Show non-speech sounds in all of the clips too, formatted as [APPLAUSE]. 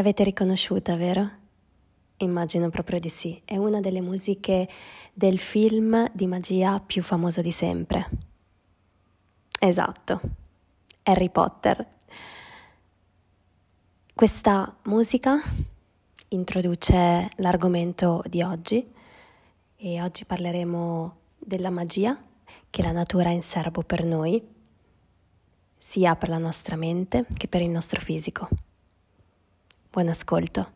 L'avete riconosciuta, vero? Immagino proprio di sì. È una delle musiche del film di magia più famoso di sempre. Esatto, Harry Potter. Questa musica introduce l'argomento di oggi e oggi parleremo della magia che la natura ha in serbo per noi, sia per la nostra mente che per il nostro fisico. Buon ascolto.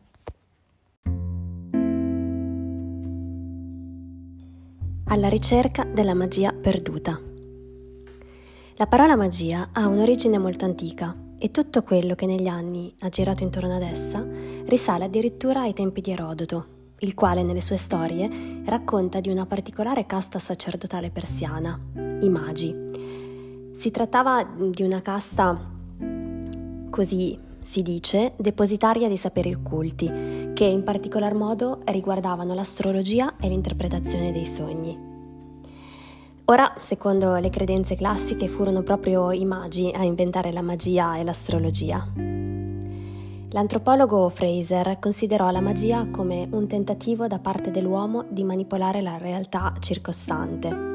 Alla ricerca della magia perduta. La parola magia ha un'origine molto antica e tutto quello che negli anni ha girato intorno ad essa risale addirittura ai tempi di Erodoto, il quale nelle sue storie racconta di una particolare casta sacerdotale persiana, i magi. Si trattava di una casta così si dice, depositaria di saperi occulti, che in particolar modo riguardavano l'astrologia e l'interpretazione dei sogni. Ora, secondo le credenze classiche, furono proprio i magi a inventare la magia e l'astrologia. L'antropologo Fraser considerò la magia come un tentativo da parte dell'uomo di manipolare la realtà circostante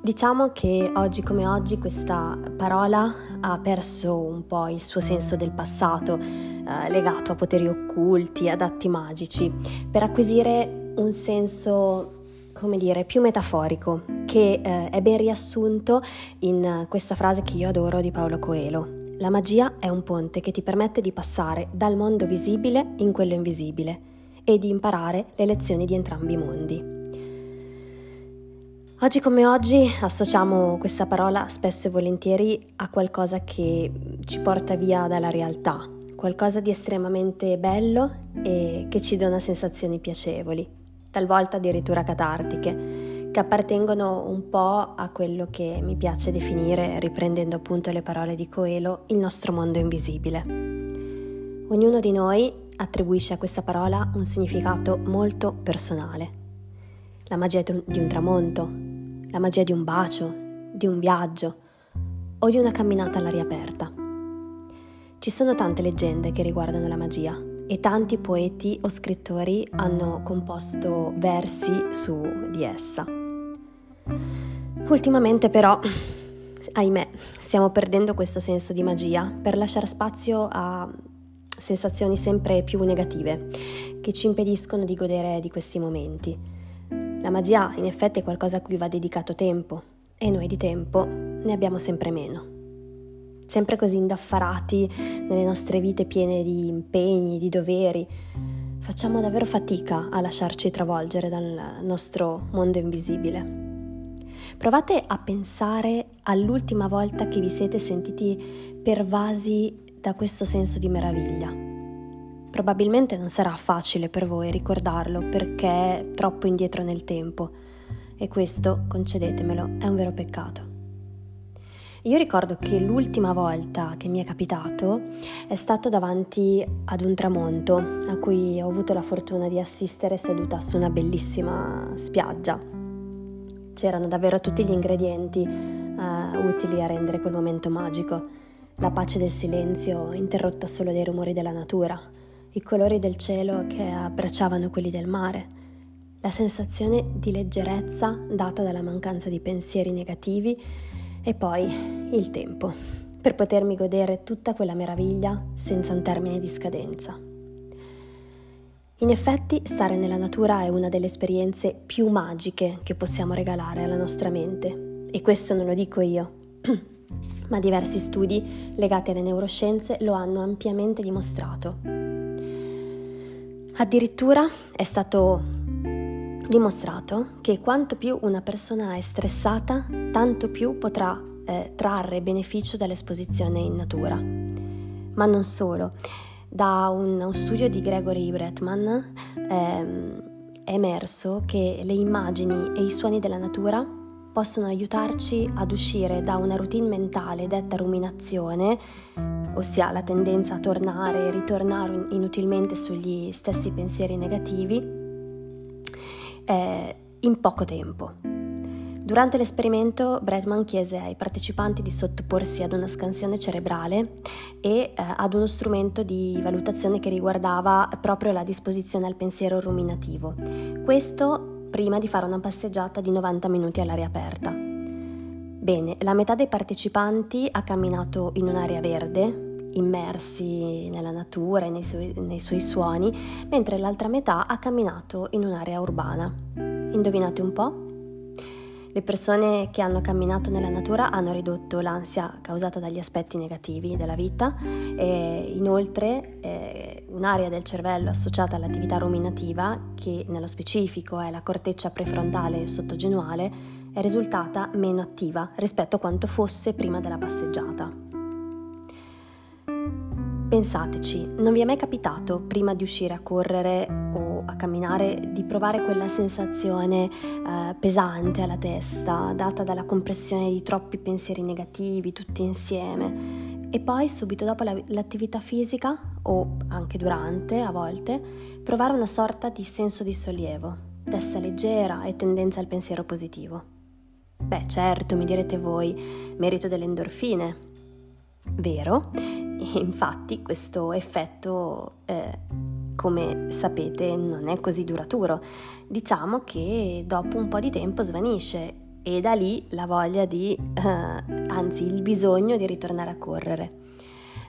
Diciamo che oggi come oggi questa parola ha perso un po' il suo senso del passato, eh, legato a poteri occulti, ad atti magici, per acquisire un senso, come dire, più metaforico, che eh, è ben riassunto in questa frase che io adoro di Paolo Coelho. La magia è un ponte che ti permette di passare dal mondo visibile in quello invisibile e di imparare le lezioni di entrambi i mondi. Oggi come oggi associamo questa parola spesso e volentieri a qualcosa che ci porta via dalla realtà, qualcosa di estremamente bello e che ci dona sensazioni piacevoli, talvolta addirittura catartiche, che appartengono un po' a quello che mi piace definire, riprendendo appunto le parole di Coelho, il nostro mondo invisibile. Ognuno di noi attribuisce a questa parola un significato molto personale. La magia di un tramonto, la magia di un bacio, di un viaggio o di una camminata all'aria aperta. Ci sono tante leggende che riguardano la magia e tanti poeti o scrittori hanno composto versi su di essa. Ultimamente però, ahimè, stiamo perdendo questo senso di magia per lasciare spazio a sensazioni sempre più negative che ci impediscono di godere di questi momenti. La magia in effetti è qualcosa a cui va dedicato tempo e noi di tempo ne abbiamo sempre meno. Sempre così indaffarati nelle nostre vite piene di impegni, di doveri, facciamo davvero fatica a lasciarci travolgere dal nostro mondo invisibile. Provate a pensare all'ultima volta che vi siete sentiti pervasi da questo senso di meraviglia Probabilmente non sarà facile per voi ricordarlo perché è troppo indietro nel tempo e questo, concedetemelo, è un vero peccato. Io ricordo che l'ultima volta che mi è capitato è stato davanti ad un tramonto a cui ho avuto la fortuna di assistere seduta su una bellissima spiaggia. C'erano davvero tutti gli ingredienti uh, utili a rendere quel momento magico. La pace del silenzio interrotta solo dai rumori della natura, i colori del cielo che abbracciavano quelli del mare, la sensazione di leggerezza data dalla mancanza di pensieri negativi e poi il tempo per potermi godere tutta quella meraviglia senza un termine di scadenza. In effetti, stare nella natura è una delle esperienze più magiche che possiamo regalare alla nostra mente. E questo non lo dico io, [CLEARS THROAT] ma diversi studi legati alle neuroscienze lo hanno ampiamente dimostrato. Addirittura è stato dimostrato che quanto più una persona è stressata, tanto più potrà eh, trarre beneficio dall'esposizione in natura. Ma non solo. Da un, studio di Gregory Bretman ehm, è emerso che le immagini e i suoni della natura possono aiutarci ad uscire da una routine mentale detta ruminazione, ossia la tendenza a tornare e ritornare inutilmente sugli stessi pensieri negativi, eh, in poco tempo. Durante l'esperimento Bretman chiese ai partecipanti di sottoporsi ad una scansione cerebrale e eh, ad uno strumento di valutazione che riguardava proprio la disposizione al pensiero ruminativo. Questo prima di fare una passeggiata di 90 minuti all'aria aperta. Bene, la metà dei partecipanti ha camminato in un'area verde, immersi nella natura e nei suoi, nei suoi suoni, mentre l'altra metà ha camminato in un'area urbana. Indovinate un po'? Le persone che hanno camminato nella natura hanno ridotto l'ansia causata dagli aspetti negativi della vita e inoltre eh, un'area del cervello associata all'attività ruminativa, che nello specifico è la corteccia prefrontale sottogenuale, è risultata meno attiva rispetto a quanto fosse prima della passeggiata. Pensateci, non vi è mai capitato prima di uscire a correre a camminare di provare quella sensazione eh, pesante alla testa, data dalla compressione di troppi pensieri negativi tutti insieme e poi subito dopo la, l'attività fisica o anche durante a volte provare una sorta di senso di sollievo, testa leggera e tendenza al pensiero positivo. Beh certo, mi direte voi, merito delle endorfine. Vero? Infatti questo effetto, eh, come sapete, non è così duraturo. Diciamo che dopo un po' di tempo svanisce e da lì la voglia di, eh, anzi il bisogno di ritornare a correre.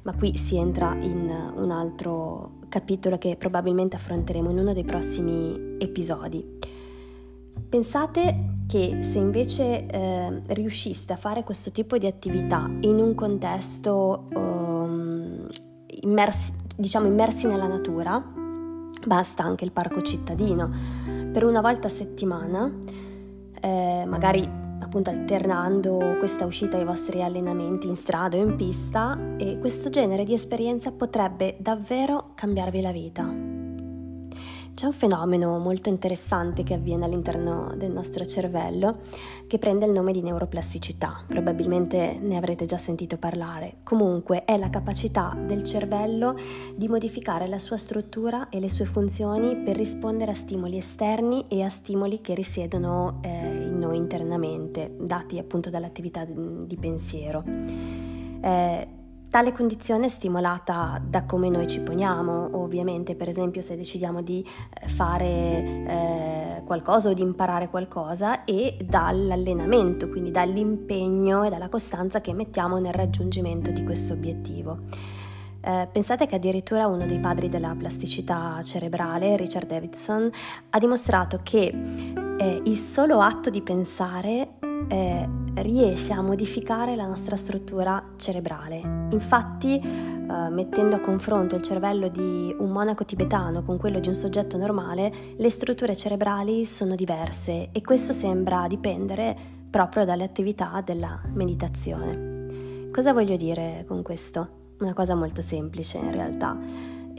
Ma qui si entra in un altro capitolo che probabilmente affronteremo in uno dei prossimi episodi. Pensate che se invece eh, riusciste a fare questo tipo di attività in un contesto um, immersi, diciamo immersi nella natura, basta anche il parco cittadino, per una volta a settimana, eh, magari appunto alternando questa uscita ai vostri allenamenti in strada o in pista, e questo genere di esperienza potrebbe davvero cambiarvi la vita. C'è un fenomeno molto interessante che avviene all'interno del nostro cervello che prende il nome di neuroplasticità. Probabilmente ne avrete già sentito parlare. Comunque è la capacità del cervello di modificare la sua struttura e le sue funzioni per rispondere a stimoli esterni e a stimoli che risiedono eh, in noi internamente, dati appunto dall'attività di pensiero. Eh, Tale condizione è stimolata da come noi ci poniamo, ovviamente per esempio se decidiamo di eh, fare eh, qualcosa o di imparare qualcosa e dall'allenamento, quindi dall'impegno e dalla costanza che mettiamo nel raggiungimento di questo obiettivo. Eh, pensate che addirittura uno dei padri della plasticità cerebrale, Richard Davidson, ha dimostrato che eh, il solo atto di pensare eh, riesce a modificare la nostra struttura cerebrale. Infatti, eh, mettendo a confronto il cervello di un monaco tibetano con quello di un soggetto normale, le strutture cerebrali sono diverse e questo sembra dipendere proprio dalle attività della meditazione. Cosa voglio dire con questo? Una cosa molto semplice in realtà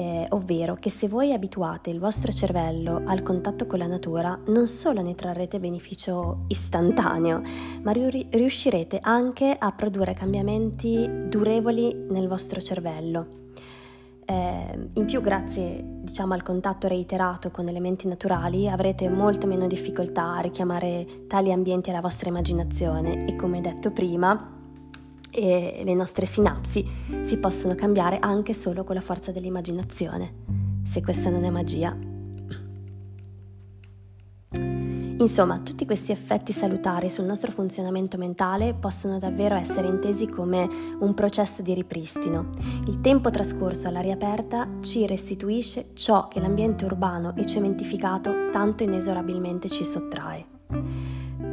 eh, ovvero che se voi abituate il vostro cervello al contatto con la natura, non solo ne trarrete beneficio istantaneo, ma riuscirete anche a produrre cambiamenti durevoli nel vostro cervello. Eh, in più, grazie diciamo, al contatto reiterato con elementi naturali, avrete molte meno difficoltà a richiamare tali ambienti alla vostra immaginazione e, come detto prima, e le nostre sinapsi si possono cambiare anche solo con la forza dell'immaginazione. Se questa non è magia. Insomma, tutti questi effetti salutari sul nostro funzionamento mentale possono davvero essere intesi come un processo di ripristino. Il tempo trascorso all'aria aperta ci restituisce ciò che l'ambiente urbano e cementificato tanto inesorabilmente ci sottrae.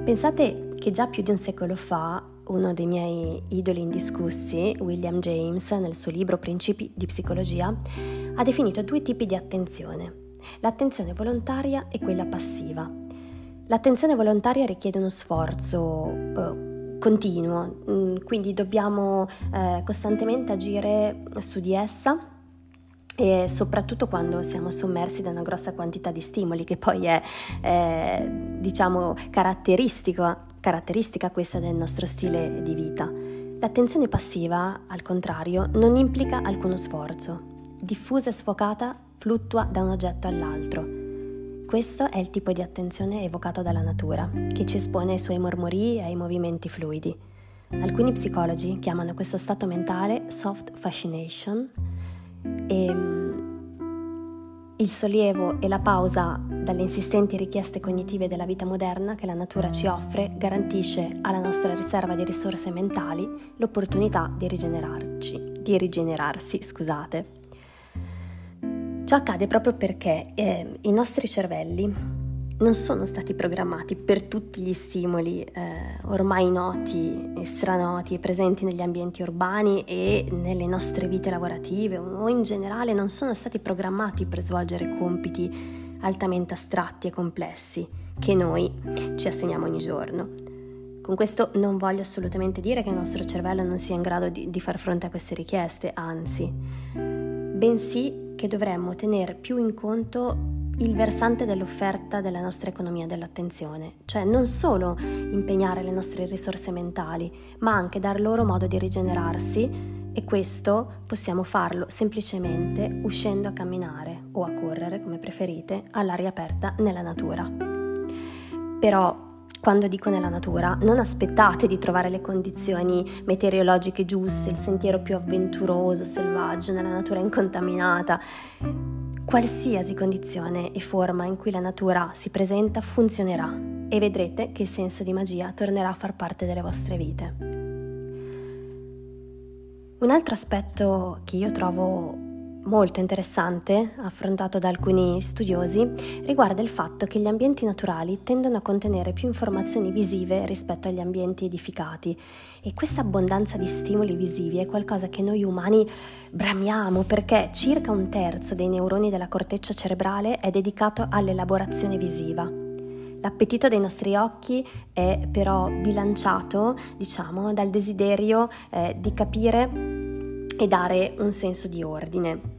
Pensate che già più di un secolo fa uno dei miei idoli indiscussi, William James, nel suo libro Principi di psicologia, ha definito due tipi di attenzione, l'attenzione volontaria e quella passiva. L'attenzione volontaria richiede uno sforzo eh, continuo, mm, quindi dobbiamo eh, costantemente agire su di essa e soprattutto quando siamo sommersi da una grossa quantità di stimoli, che poi è, eh, diciamo, caratteristico caratteristica questa del nostro stile di vita. L'attenzione passiva, al contrario, non implica alcuno sforzo. Diffusa e sfocata, fluttua da un oggetto all'altro. Questo è il tipo di attenzione evocato dalla natura, che ci espone ai suoi mormorii e ai movimenti fluidi. Alcuni psicologi chiamano questo stato mentale soft fascination e il sollievo e la pausa dalle insistenti richieste cognitive della vita moderna che la natura ci offre garantisce alla nostra riserva di risorse mentali l'opportunità di rigenerarci, di rigenerarsi, scusate. Ciò accade proprio perché eh, i nostri cervelli non sono stati programmati per tutti gli stimoli eh, ormai noti e stranoti e presenti negli ambienti urbani e nelle nostre vite lavorative o in generale non sono stati programmati per svolgere compiti altamente astratti e complessi che noi ci assegniamo ogni giorno. Con questo non voglio assolutamente dire che il nostro cervello non sia in grado di, di far fronte a queste richieste, anzi, bensì che dovremmo tenere più in conto il versante dell'offerta della nostra economia dell'attenzione, cioè non solo impegnare le nostre risorse mentali, ma anche dar loro modo di rigenerarsi e questo possiamo farlo semplicemente uscendo a camminare o a correre, come preferite, all'aria aperta nella natura. Però quando dico nella natura, non aspettate di trovare le condizioni meteorologiche giuste, il sentiero più avventuroso, selvaggio, nella natura incontaminata. Qualsiasi condizione e forma in cui la natura si presenta funzionerà e vedrete che il senso di magia tornerà a far parte delle vostre vite. Un altro aspetto che io trovo molto interessante, affrontato da alcuni studiosi, riguarda il fatto che gli ambienti naturali tendono a contenere più informazioni visive rispetto agli ambienti edificati e questa abbondanza di stimoli visivi è qualcosa che noi umani bramiamo perché circa un terzo dei neuroni della corteccia cerebrale è dedicato all'elaborazione visiva. L'appetito dei nostri occhi è però bilanciato, diciamo, dal desiderio eh, di capire e dare un senso di ordine.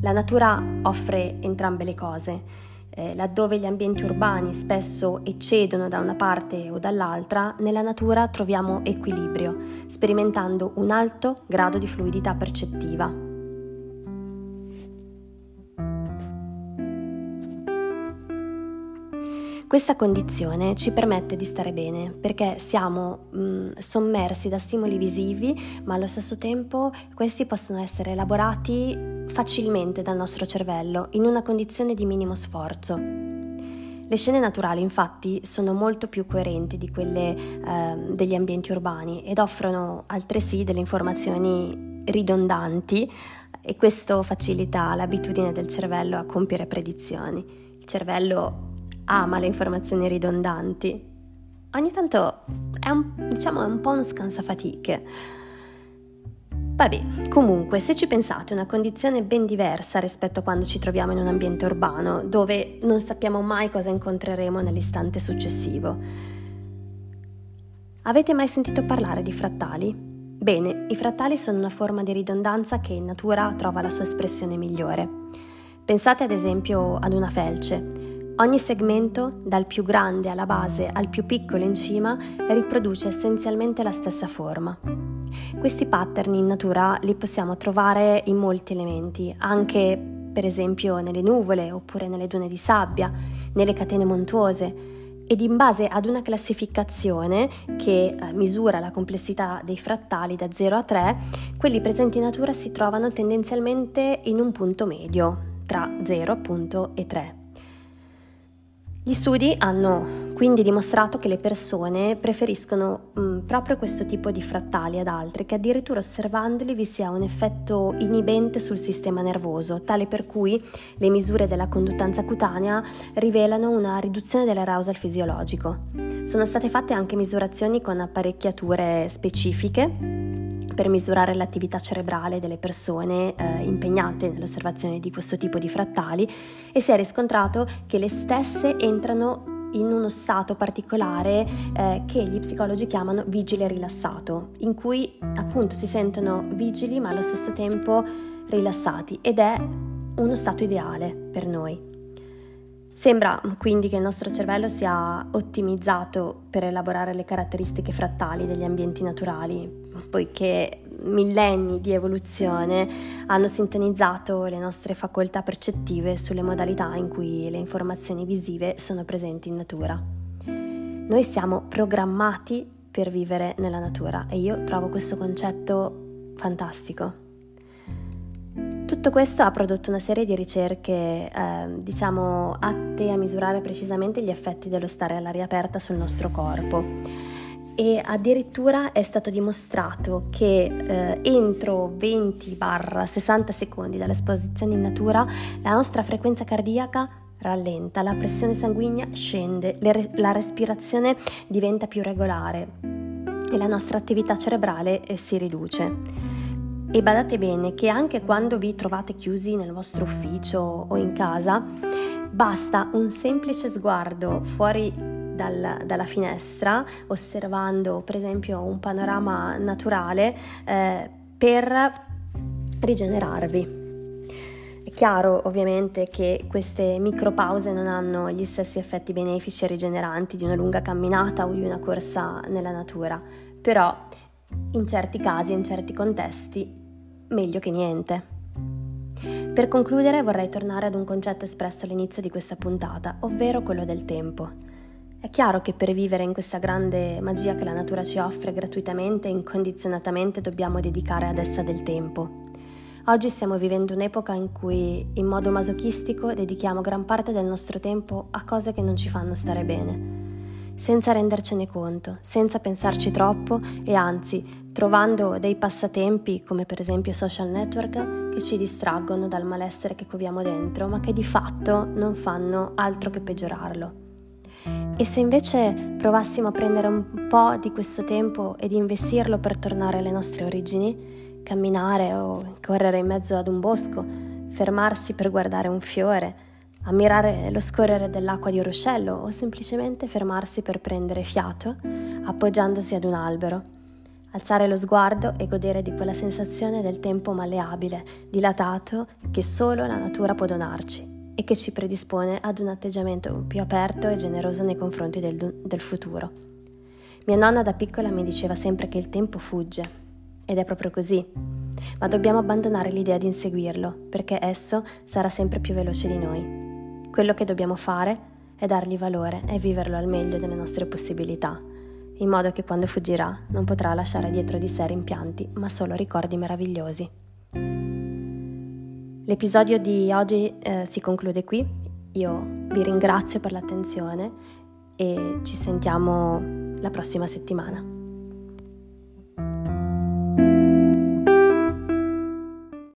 La natura offre entrambe le cose. Eh, laddove gli ambienti urbani spesso eccedono da una parte o dall'altra, nella natura troviamo equilibrio, sperimentando un alto grado di fluidità percettiva. Questa condizione ci permette di stare bene perché siamo mh, mm, sommersi da stimoli visivi, ma allo stesso tempo questi possono essere elaborati facilmente dal nostro cervello in una condizione di minimo sforzo. Le scene naturali infatti sono molto più coerenti di quelle eh, degli ambienti urbani ed offrono altresì delle informazioni ridondanti e questo facilita l'abitudine del cervello a compiere predizioni. Il cervello ama le informazioni ridondanti. Ogni tanto è un, diciamo, è un po' uno scansafatiche. Vabbè, comunque, se ci pensate, è una condizione ben diversa rispetto a quando ci troviamo in un ambiente urbano, dove non sappiamo mai cosa incontreremo nell'istante successivo. Avete mai sentito parlare di frattali? Bene, i frattali sono una forma di ridondanza che in natura trova la sua espressione migliore. Pensate ad esempio ad una felce. Ogni segmento, dal più grande alla base al più piccolo in cima, riproduce essenzialmente la stessa forma. Questi pattern in natura li possiamo trovare in molti elementi, anche per esempio nelle nuvole oppure nelle dune di sabbia, nelle catene montuose, ed in base ad una classificazione che eh, misura la complessità dei frattali da 0 a 3, quelli presenti in natura si trovano tendenzialmente in un punto medio, tra 0 appunto e 3. Gli studi hanno quindi dimostrato che le persone preferiscono mh, mm, proprio questo tipo di frattali ad altri, che addirittura osservandoli vi sia un effetto inibente sul sistema nervoso, tale per cui le misure della conduttanza cutanea rivelano una riduzione dell'arousal fisiologico. Sono state fatte anche misurazioni con apparecchiature specifiche per misurare l'attività cerebrale delle persone eh, impegnate nell'osservazione di questo tipo di frattali e si è riscontrato che le stesse entrano in uno stato particolare eh, che gli psicologi chiamano vigile rilassato, in cui appunto si sentono vigili ma allo stesso tempo rilassati ed è uno stato ideale per noi. Sembra quindi che il nostro cervello sia ottimizzato per elaborare le caratteristiche frattali degli ambienti naturali, poiché millenni di evoluzione hanno sintonizzato le nostre facoltà percettive sulle modalità in cui le informazioni visive sono presenti in natura. Noi siamo programmati per vivere nella natura e io trovo questo concetto fantastico. Tutto questo ha prodotto una serie di ricerche, eh, diciamo, atte a misurare precisamente gli effetti dello stare all'aria aperta sul nostro corpo e addirittura è stato dimostrato che eh, entro 20-60 secondi dall'esposizione in natura la nostra frequenza cardiaca rallenta, la pressione sanguigna scende, re- la respirazione diventa più regolare e la nostra attività cerebrale eh, si riduce. E badate bene che anche quando vi trovate chiusi nel vostro ufficio o in casa, basta un semplice sguardo fuori dal, dalla finestra, osservando per esempio un panorama naturale, eh, per rigenerarvi. È chiaro ovviamente che queste micropause non hanno gli stessi effetti benefici e rigeneranti di una lunga camminata o di una corsa nella natura, però in certi casi, in certi contesti, meglio che niente. Per concludere vorrei tornare ad un concetto espresso all'inizio di questa puntata, ovvero quello del tempo. È chiaro che per vivere in questa grande magia che la natura ci offre gratuitamente e incondizionatamente dobbiamo dedicare ad essa del tempo. Oggi stiamo vivendo un'epoca in cui, in modo masochistico, dedichiamo gran parte del nostro tempo a cose che non ci fanno stare bene, senza rendercene conto, senza pensarci troppo e anzi trovando dei passatempi come per esempio social network che ci distraggono dal malessere che coviamo dentro, ma che di fatto non fanno altro che peggiorarlo. E se invece provassimo a prendere un po' di questo tempo ed investirlo per tornare alle nostre origini, camminare o correre in mezzo ad un bosco, fermarsi per guardare un fiore, ammirare lo scorrere dell'acqua di un ruscello o semplicemente fermarsi per prendere fiato appoggiandosi ad un albero, alzare lo sguardo e godere di quella sensazione del tempo malleabile, dilatato che solo la natura può donarci e che ci predispone ad un atteggiamento più aperto e generoso nei confronti del, del futuro. Mia nonna da piccola mi diceva sempre che il tempo fugge, ed è proprio così, ma dobbiamo abbandonare l'idea di inseguirlo, perché esso sarà sempre più veloce di noi. Quello che dobbiamo fare è dargli valore e viverlo al meglio delle nostre possibilità, in modo che quando fuggirà non potrà lasciare dietro di sé rimpianti, ma solo ricordi meravigliosi. L'episodio di oggi eh, si conclude qui, io vi ringrazio per l'attenzione e ci sentiamo la prossima settimana.